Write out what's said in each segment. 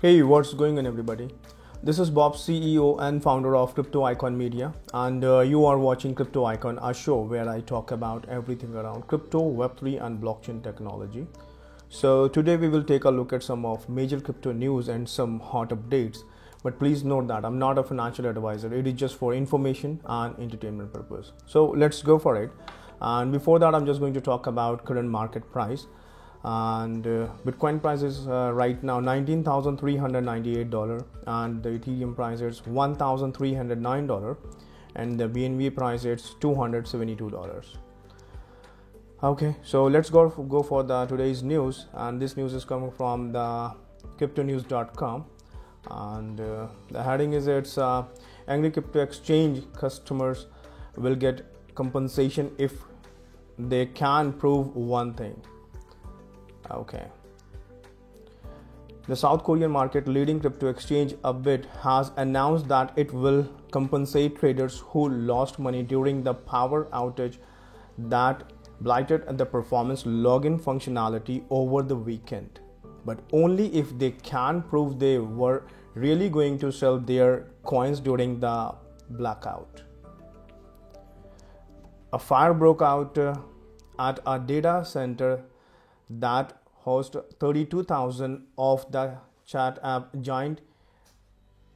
Hey, what's going on, everybody? This is Bob, CEO and founder of Crypto Ikon Media, and uh, you are watching Crypto Ikon, a show where I talk about everything around crypto, Web3, and blockchain technology. So, today we will take a look at some of major crypto news and some hot updates. But please note that I'm not a financial advisor, it is just for information and entertainment purpose. So, let's go for it. And before that, I'm just going to talk about current market price and uh, bitcoin price is uh, right now $19398 and the ethereum price is $1309 and the bnb price is $272 okay so let's go go for the today's news. And this news is coming from the cryptonews.com and uh, the heading is it's uh, angry crypto exchange customers will get compensation if they can prove one thing Okay. The South Korean market leading crypto exchange Upbit has announced that it will compensate traders who lost money during the power outage that blighted the performance login functionality over the weekend, but only if they can prove they were really going to sell their coins during the blackout. A fire broke out uh, at a data center that hosts 32,000 of the chat app giant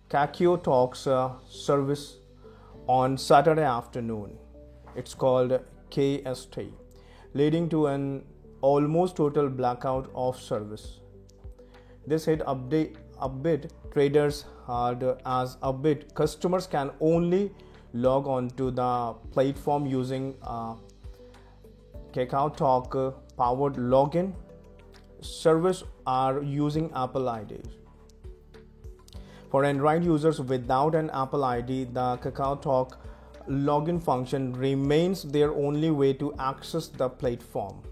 Kakao Talk's uh, service on Saturday afternoon. It's called KST, leading to an almost total blackout of service. This hit update Upbit traders hard as Upbit customers can only log on to the platform using uh, Kakao Talk powered login service are using Apple IDs. For Android users without an Apple ID, the Kakao Talk login function remains their only way to access the platform.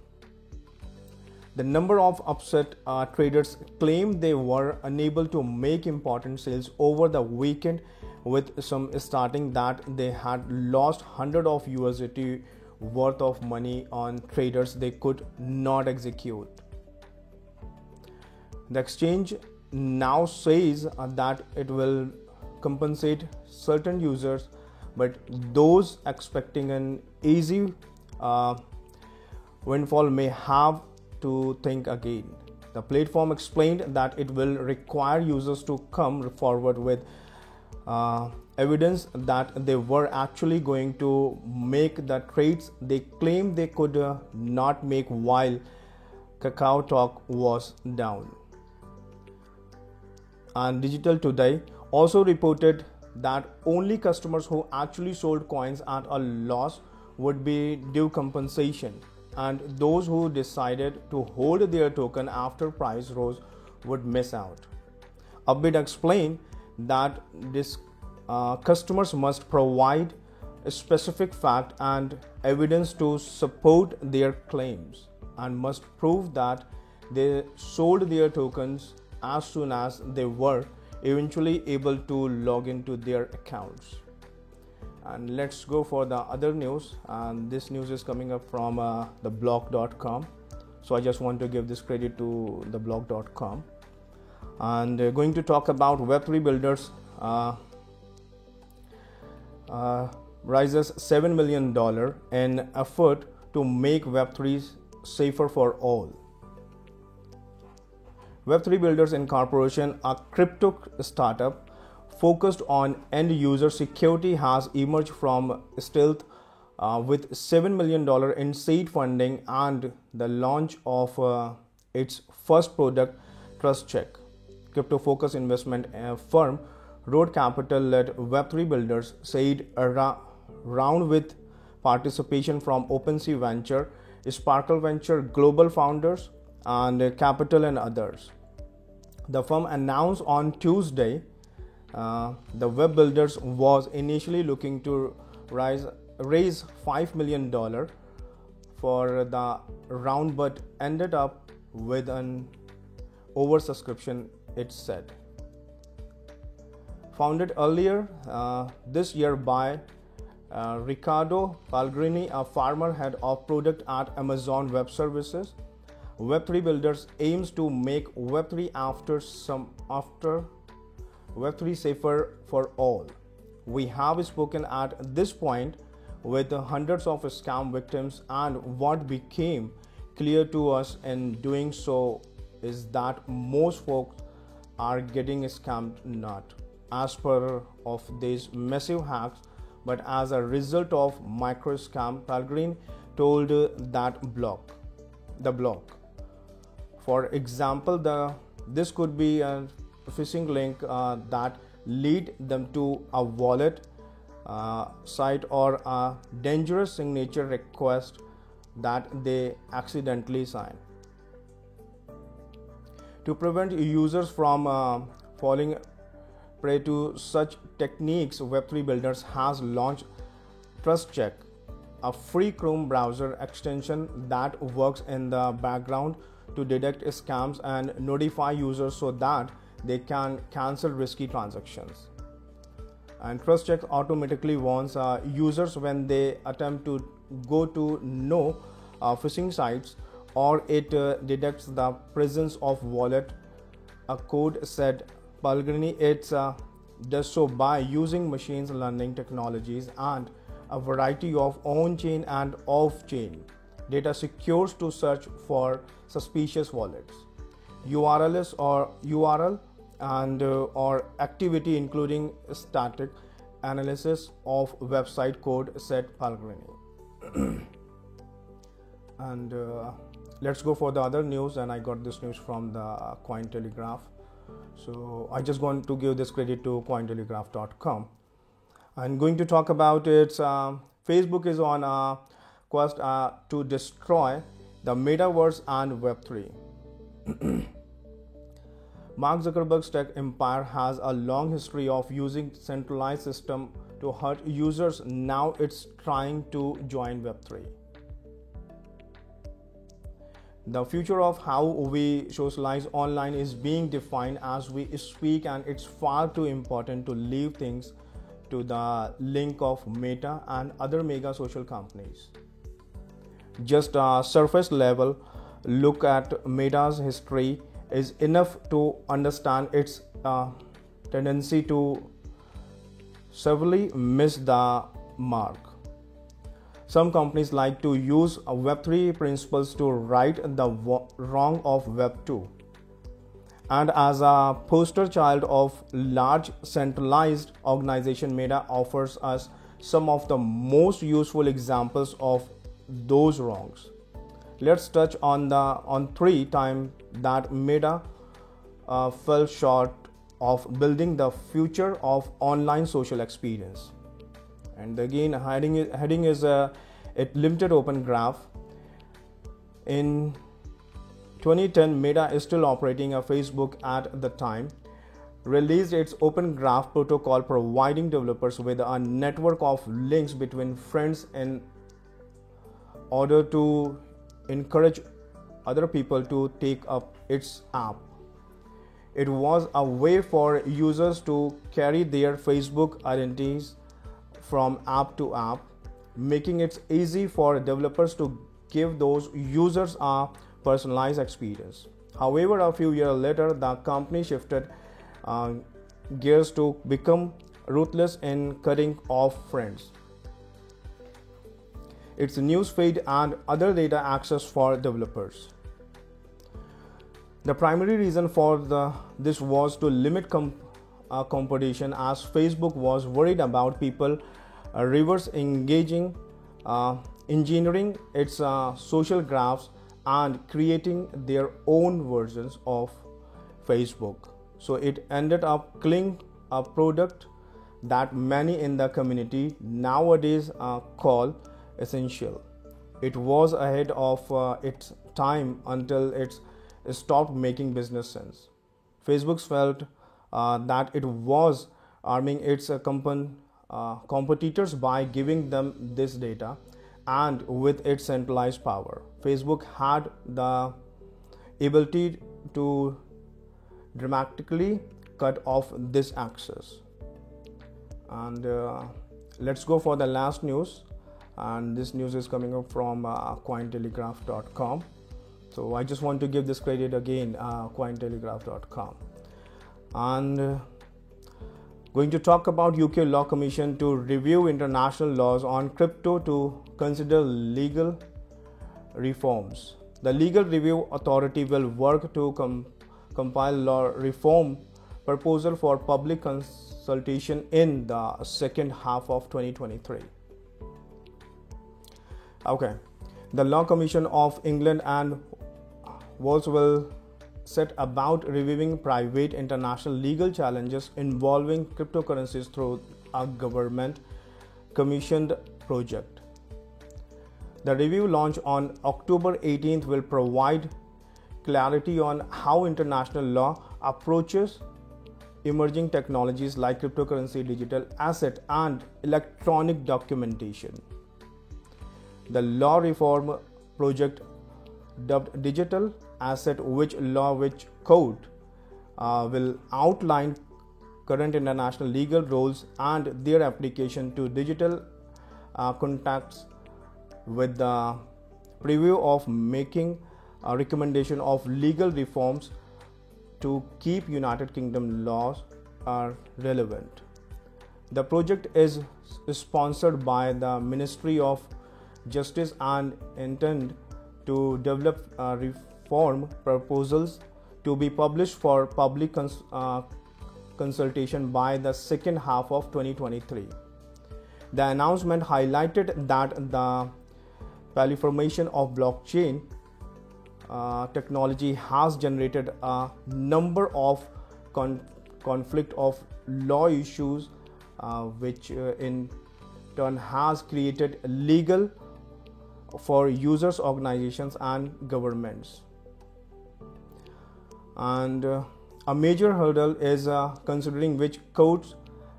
The number of upset uh, traders claimed they were unable to make important sales over the weekend, with some starting that they had lost hundred of USDT worth of money on traders they could not execute. The exchange now says uh, that it will compensate certain users, but those expecting an easy uh, windfall may have to think again. The platform explained that it will require users to come forward with uh, evidence that they were actually going to make the trades they claimed they could uh, not make while Kakao Talk was down. And Digital Today also reported that only customers who actually sold coins at a loss would be due compensation, and those who decided to hold their token after price rose would miss out. Upbit explained that this uh, customers must provide a specific fact and evidence to support their claims and must prove that they sold their tokens as soon as they were eventually able to log into their accounts. And let's go for the other news. And this news is coming up from uh, the so i just want to give this credit to the block.com and uh, going to talk about web3 builders uh, raises $7 million in effort to make Web3 safer for all. Web3 Builders Incorporation, a crypto startup focused on end user security, has emerged from stealth uh, with $7 million in seed funding and the launch of uh, its first product, TrustCheck, crypto focused investment uh, firm Road Capital led Web3 builders said a round with participation from OpenSea Venture, Sparkle Venture, Global Founders, and Capital and others. The firm announced on Tuesday uh, the web builders was initially looking to rise, raise $5 million for the round but ended up with an oversubscription, it said founded earlier uh, this year by uh, Ricardo Pellegrini, a former head of product at Amazon Web Services. Web3 Builders aims to make Web3 after some after Web3 safer for all. We have spoken at this point with hundreds of scam victims, and what became clear to us in doing so is that most folks are getting scammed not as per of these massive hacks but as a result of micro scam Pellegrini told that block the block for example the this could be a phishing link uh, that lead them to a wallet uh, site or a dangerous signature request that they accidentally sign. To prevent users from uh, falling prey to such techniques, Web3 Builders has launched TrustCheck, a free Chrome browser extension that works in the background to detect scams and notify users so that they can cancel risky transactions. And TrustCheck automatically warns uh, users when they attempt to go to no uh, phishing sites or it uh, detects the presence of wallet. A code said Pellegrini it uh, does so by using machine learning technologies and a variety of on-chain and off-chain data secures to search for suspicious wallets. URLs or URL and uh, or activity including static analysis of website code said Pellegrini. and uh, let's go for the other news and I got this news from the Cointelegraph. So I just want to give this credit to Cointelegraph.com. I'm going to talk about it. Uh, Facebook is on a quest uh, to destroy the metaverse and Web3. Mark Zuckerberg's tech empire has a long history of using centralized system to hurt users. Now it's trying to join Web3. The future of how we socialize online is being defined as we speak, and it's far too important to leave things to the link of Meta and other mega social companies. Just a surface level look at Meta's history is enough to understand its uh, tendency to severely miss the mark. Some companies like to use Web3 principles to right the wrong of Web2. And as a poster child of large centralized organization, Meta offers us some of the most useful examples of those wrongs let's touch on the on three times that Meta uh, fell short of building the future of online social experience. And again, heading is, heading is a, a limited open graph. In 2010, Meta is still operating a Facebook at the time. Released its Open Graph protocol, providing developers with a network of links between friends in order to encourage other people to take up its app. It was a way for users to carry their Facebook identities from app to app, making it easy for developers to give those users a personalized experience. However, a few years later, the company shifted uh, gears to become ruthless in cutting off friends its newsfeed and other data access for developers. The primary reason for the, this was to limit com, uh, competition as Facebook was worried about people reverse engaging, uh, engineering its uh, social graphs, and creating their own versions of Facebook. So it ended up killing a product that many in the community nowadays uh, call essential. It was ahead of uh, its time until it stopped making business sense. Facebook felt uh, that it was arming its uh, uh, competitors by giving them this data and with its centralized power. Facebook had the ability to dramatically cut off this access. And uh, let's go for the last news and this news is coming up from uh, cointelegraph.com So I just want to give this credit again, uh, cointelegraph.com. And uh, going to talk about UK Law Commission to review international laws on crypto to consider legal reforms. The Legal Review Authority will work to com- compile law reform proposal for public consultation in the second half of 2023. Okay, the Law Commission of England and Wales will set about reviewing private international legal challenges involving cryptocurrencies through a government commissioned project. The review launch on October 18th will provide clarity on how international law approaches emerging technologies like cryptocurrency, digital asset, and electronic documentation. The law reform project, dubbed Digital Asset Which Law Which Code, uh, will outline current international legal rules and their application to digital uh, contacts with the preview of making a recommendation of legal reforms to keep United Kingdom laws are relevant. The project is sponsored by the Ministry of Justice and intend to develop uh, reform proposals to be published for public cons- uh, consultation by the second half of 2023. The announcement highlighted that the proliferation of blockchain uh, technology has generated a number of con- conflict of law issues uh, which uh, in turn has created legal for users organizations and governments and uh, a major hurdle is uh, considering which courts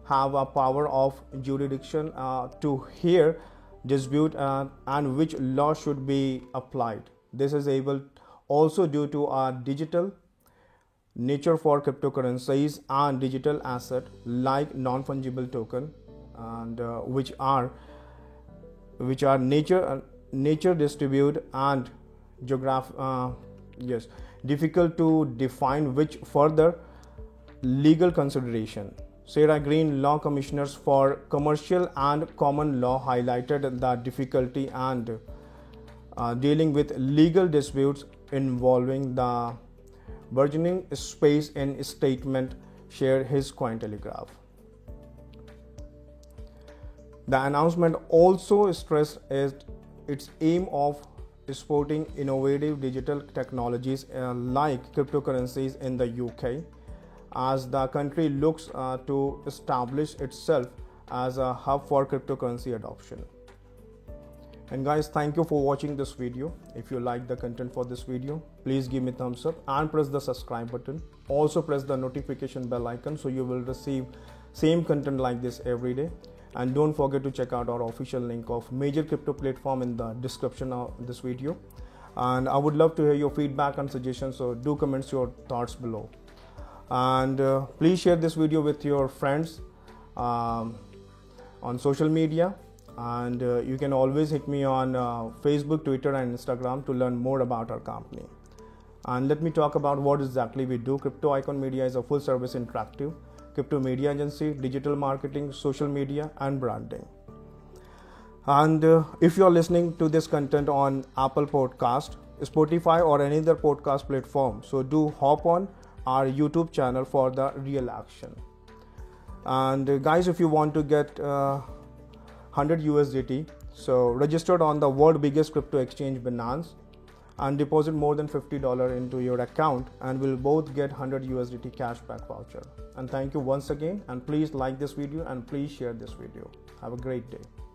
have a power of jurisdiction uh, to hear dispute and which law should be applied. This is able also due to a digital nature for cryptocurrencies and digital asset like non-fungible token and uh, which are which are nature uh, nature distribute and geograph uh, yes difficult to define which further legal consideration sarah green law commissioners for commercial and common law highlighted the difficulty and uh, dealing with legal disputes involving the burgeoning space in statement shared his Cointelegraph. The announcement also stressed its aim of supporting innovative digital technologies uh, like cryptocurrencies in the UK as the country looks uh, to establish itself as a hub for cryptocurrency adoption. And guys thank you for watching this video. If you like the content for this video please give me thumbs up and press the subscribe button. Also press the notification bell icon so you will receive same content like this every day and don't forget to check out our official link of major crypto platform in the description of this video. And i would love to hear your feedback and suggestions so do comments your thoughts below. And uh, please share this video with your friends um, on social media. And uh, you can always hit me on uh, facebook twitter and instagram to learn more about our company. And let me talk about what exactly we do. Crypto ikon media is a full service interactive crypto media agency digital marketing social media and branding and uh, if you're listening to this content on apple podcast spotify or any other podcast platform so do hop on our youtube channel for the real action and uh, guys if you want to get uh, 100 USDT. So registered on the world biggest crypto exchange Binance and deposit more than $50 into your account and we'll both get 100 USDT cashback voucher. And thank you once again and please like this video and please share this video. Have a great day.